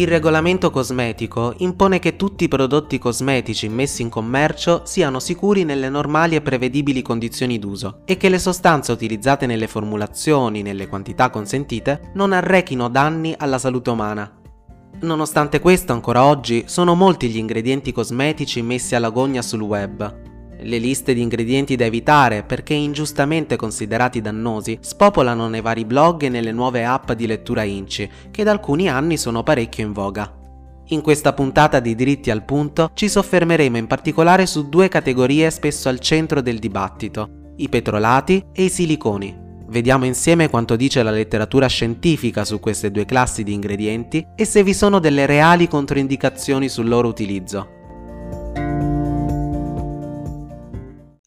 Il regolamento cosmetico impone che tutti i prodotti cosmetici messi in commercio siano sicuri nelle normali e prevedibili condizioni d'uso e che le sostanze utilizzate nelle formulazioni nelle quantità consentite non arrechino danni alla salute umana. Nonostante questo, ancora oggi sono molti gli ingredienti cosmetici messi alla gogna sul web le liste di ingredienti da evitare perché ingiustamente considerati dannosi spopolano nei vari blog e nelle nuove app di lettura Inci, che da alcuni anni sono parecchio in voga. In questa puntata di diritti al punto ci soffermeremo in particolare su due categorie spesso al centro del dibattito, i petrolati e i siliconi. Vediamo insieme quanto dice la letteratura scientifica su queste due classi di ingredienti e se vi sono delle reali controindicazioni sul loro utilizzo.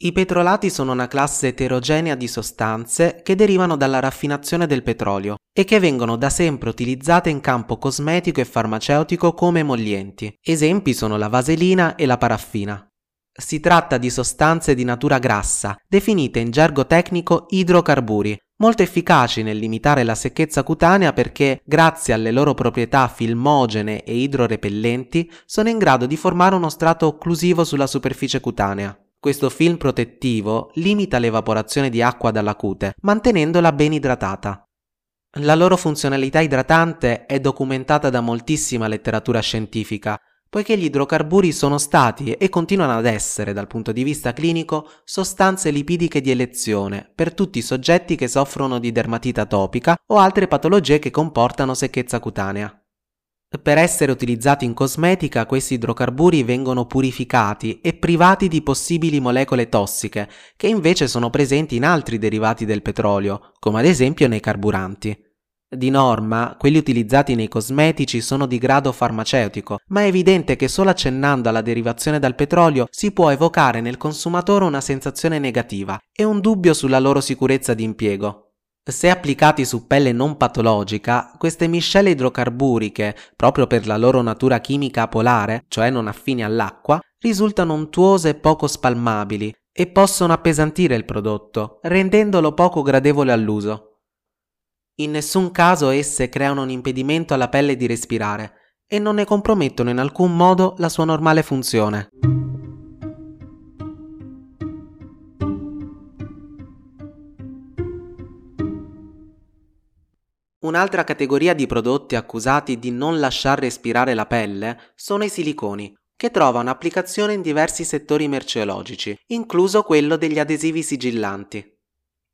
I petrolati sono una classe eterogenea di sostanze che derivano dalla raffinazione del petrolio e che vengono da sempre utilizzate in campo cosmetico e farmaceutico come emollienti. Esempi sono la vaselina e la paraffina. Si tratta di sostanze di natura grassa, definite in gergo tecnico idrocarburi, molto efficaci nel limitare la secchezza cutanea perché, grazie alle loro proprietà filmogene e idrorepellenti, sono in grado di formare uno strato occlusivo sulla superficie cutanea. Questo film protettivo limita l'evaporazione di acqua dalla cute, mantenendola ben idratata. La loro funzionalità idratante è documentata da moltissima letteratura scientifica, poiché gli idrocarburi sono stati e continuano ad essere, dal punto di vista clinico, sostanze lipidiche di elezione per tutti i soggetti che soffrono di dermatite atopica o altre patologie che comportano secchezza cutanea. Per essere utilizzati in cosmetica, questi idrocarburi vengono purificati e privati di possibili molecole tossiche, che invece sono presenti in altri derivati del petrolio, come ad esempio nei carburanti. Di norma, quelli utilizzati nei cosmetici sono di grado farmaceutico, ma è evidente che solo accennando alla derivazione dal petrolio si può evocare nel consumatore una sensazione negativa e un dubbio sulla loro sicurezza di impiego. Se applicati su pelle non patologica, queste miscele idrocarburiche, proprio per la loro natura chimica polare, cioè non affini all'acqua, risultano untuose e poco spalmabili e possono appesantire il prodotto, rendendolo poco gradevole all'uso. In nessun caso esse creano un impedimento alla pelle di respirare e non ne compromettono in alcun modo la sua normale funzione. Un'altra categoria di prodotti accusati di non lasciar respirare la pelle sono i siliconi, che trovano applicazione in diversi settori merceologici, incluso quello degli adesivi sigillanti.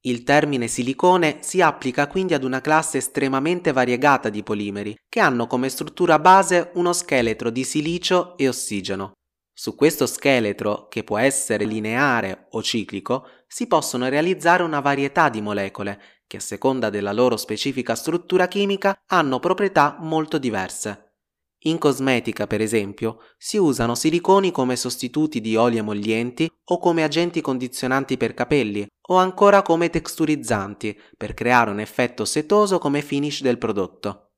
Il termine silicone si applica quindi ad una classe estremamente variegata di polimeri, che hanno come struttura base uno scheletro di silicio e ossigeno. Su questo scheletro, che può essere lineare o ciclico, si possono realizzare una varietà di molecole che a seconda della loro specifica struttura chimica hanno proprietà molto diverse. In cosmetica, per esempio, si usano siliconi come sostituti di oli emollienti o come agenti condizionanti per capelli o ancora come texturizzanti per creare un effetto setoso come finish del prodotto.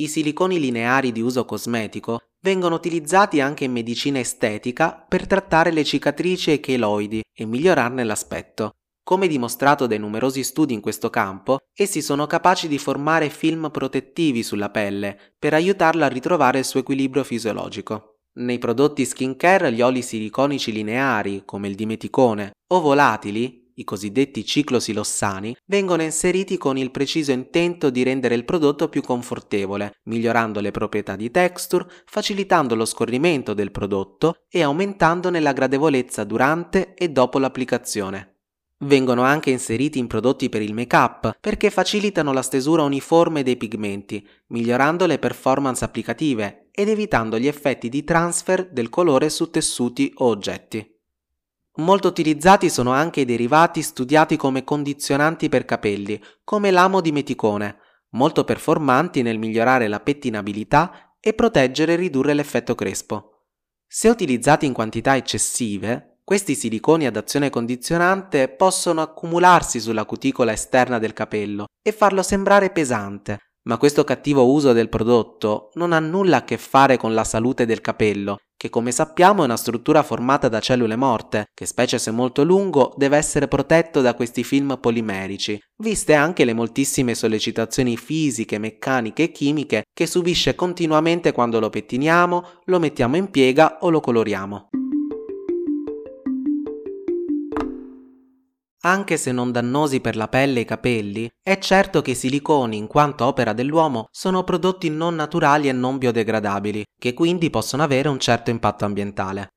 I siliconi lineari di uso cosmetico vengono utilizzati anche in medicina estetica per trattare le cicatrici e i cheloidi e migliorarne l'aspetto. Come dimostrato dai numerosi studi in questo campo, essi sono capaci di formare film protettivi sulla pelle per aiutarla a ritrovare il suo equilibrio fisiologico. Nei prodotti skincare gli oli siliconici lineari, come il dimeticone, o volatili, i cosiddetti ciclosilossani, vengono inseriti con il preciso intento di rendere il prodotto più confortevole, migliorando le proprietà di texture, facilitando lo scorrimento del prodotto e aumentandone la gradevolezza durante e dopo l'applicazione. Vengono anche inseriti in prodotti per il make-up perché facilitano la stesura uniforme dei pigmenti, migliorando le performance applicative ed evitando gli effetti di transfer del colore su tessuti o oggetti. Molto utilizzati sono anche i derivati studiati come condizionanti per capelli, come l'amo di meticone, molto performanti nel migliorare la pettinabilità e proteggere e ridurre l'effetto crespo. Se utilizzati in quantità eccessive, questi siliconi ad azione condizionante possono accumularsi sulla cuticola esterna del capello e farlo sembrare pesante, ma questo cattivo uso del prodotto non ha nulla a che fare con la salute del capello, che come sappiamo è una struttura formata da cellule morte, che specie se molto lungo deve essere protetto da questi film polimerici, viste anche le moltissime sollecitazioni fisiche, meccaniche e chimiche che subisce continuamente quando lo pettiniamo, lo mettiamo in piega o lo coloriamo. Anche se non dannosi per la pelle e i capelli, è certo che i siliconi, in quanto opera dell'uomo, sono prodotti non naturali e non biodegradabili, che quindi possono avere un certo impatto ambientale.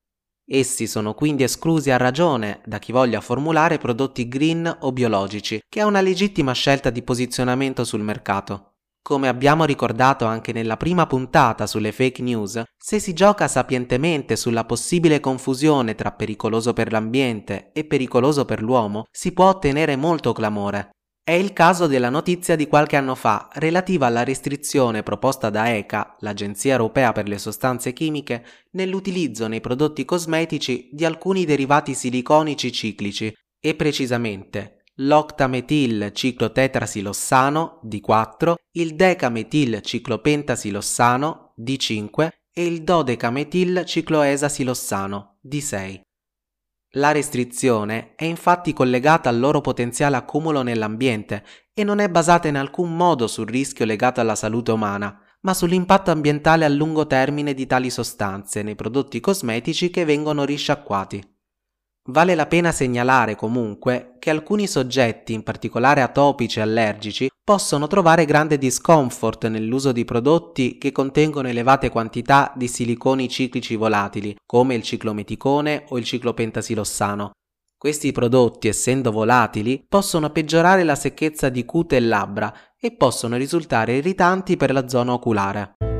Essi sono quindi esclusi a ragione da chi voglia formulare prodotti green o biologici, che è una legittima scelta di posizionamento sul mercato. Come abbiamo ricordato anche nella prima puntata sulle fake news, se si gioca sapientemente sulla possibile confusione tra pericoloso per l'ambiente e pericoloso per l'uomo, si può ottenere molto clamore. È il caso della notizia di qualche anno fa relativa alla restrizione proposta da ECA, l'Agenzia europea per le sostanze chimiche, nell'utilizzo nei prodotti cosmetici di alcuni derivati siliconici ciclici e precisamente l'octametil ciclotetrasilossano D4, il decametil ciclopentasilossano D5 e il dodecametil cicloesasilossano D6. La restrizione è infatti collegata al loro potenziale accumulo nell'ambiente e non è basata in alcun modo sul rischio legato alla salute umana, ma sull'impatto ambientale a lungo termine di tali sostanze nei prodotti cosmetici che vengono risciacquati. Vale la pena segnalare comunque che alcuni soggetti, in particolare atopici e allergici, possono trovare grande discomfort nell'uso di prodotti che contengono elevate quantità di siliconi ciclici volatili, come il ciclometicone o il ciclopentasilossano. Questi prodotti, essendo volatili, possono peggiorare la secchezza di cute e labbra e possono risultare irritanti per la zona oculare.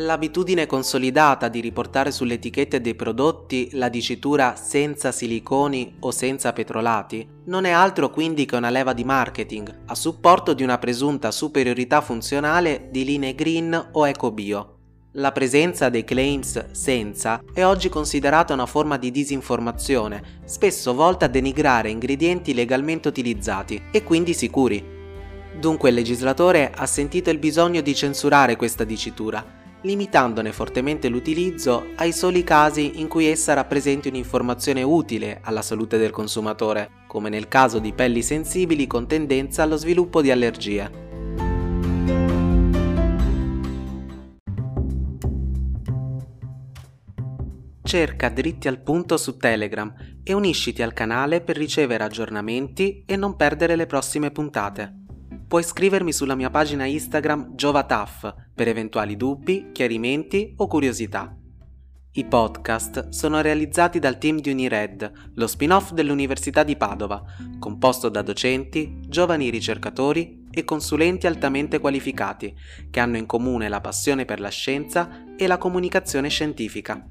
L'abitudine consolidata di riportare sulle etichette dei prodotti la dicitura senza siliconi o senza petrolati non è altro quindi che una leva di marketing a supporto di una presunta superiorità funzionale di linee green o eco-bio. La presenza dei claims senza è oggi considerata una forma di disinformazione, spesso volta a denigrare ingredienti legalmente utilizzati e quindi sicuri. Dunque il legislatore ha sentito il bisogno di censurare questa dicitura limitandone fortemente l'utilizzo ai soli casi in cui essa rappresenti un'informazione utile alla salute del consumatore, come nel caso di pelli sensibili con tendenza allo sviluppo di allergie. Cerca dritti al punto su Telegram e unisciti al canale per ricevere aggiornamenti e non perdere le prossime puntate puoi scrivermi sulla mia pagina Instagram Giovataff per eventuali dubbi, chiarimenti o curiosità. I podcast sono realizzati dal team di Unired, lo spin-off dell'Università di Padova, composto da docenti, giovani ricercatori e consulenti altamente qualificati, che hanno in comune la passione per la scienza e la comunicazione scientifica.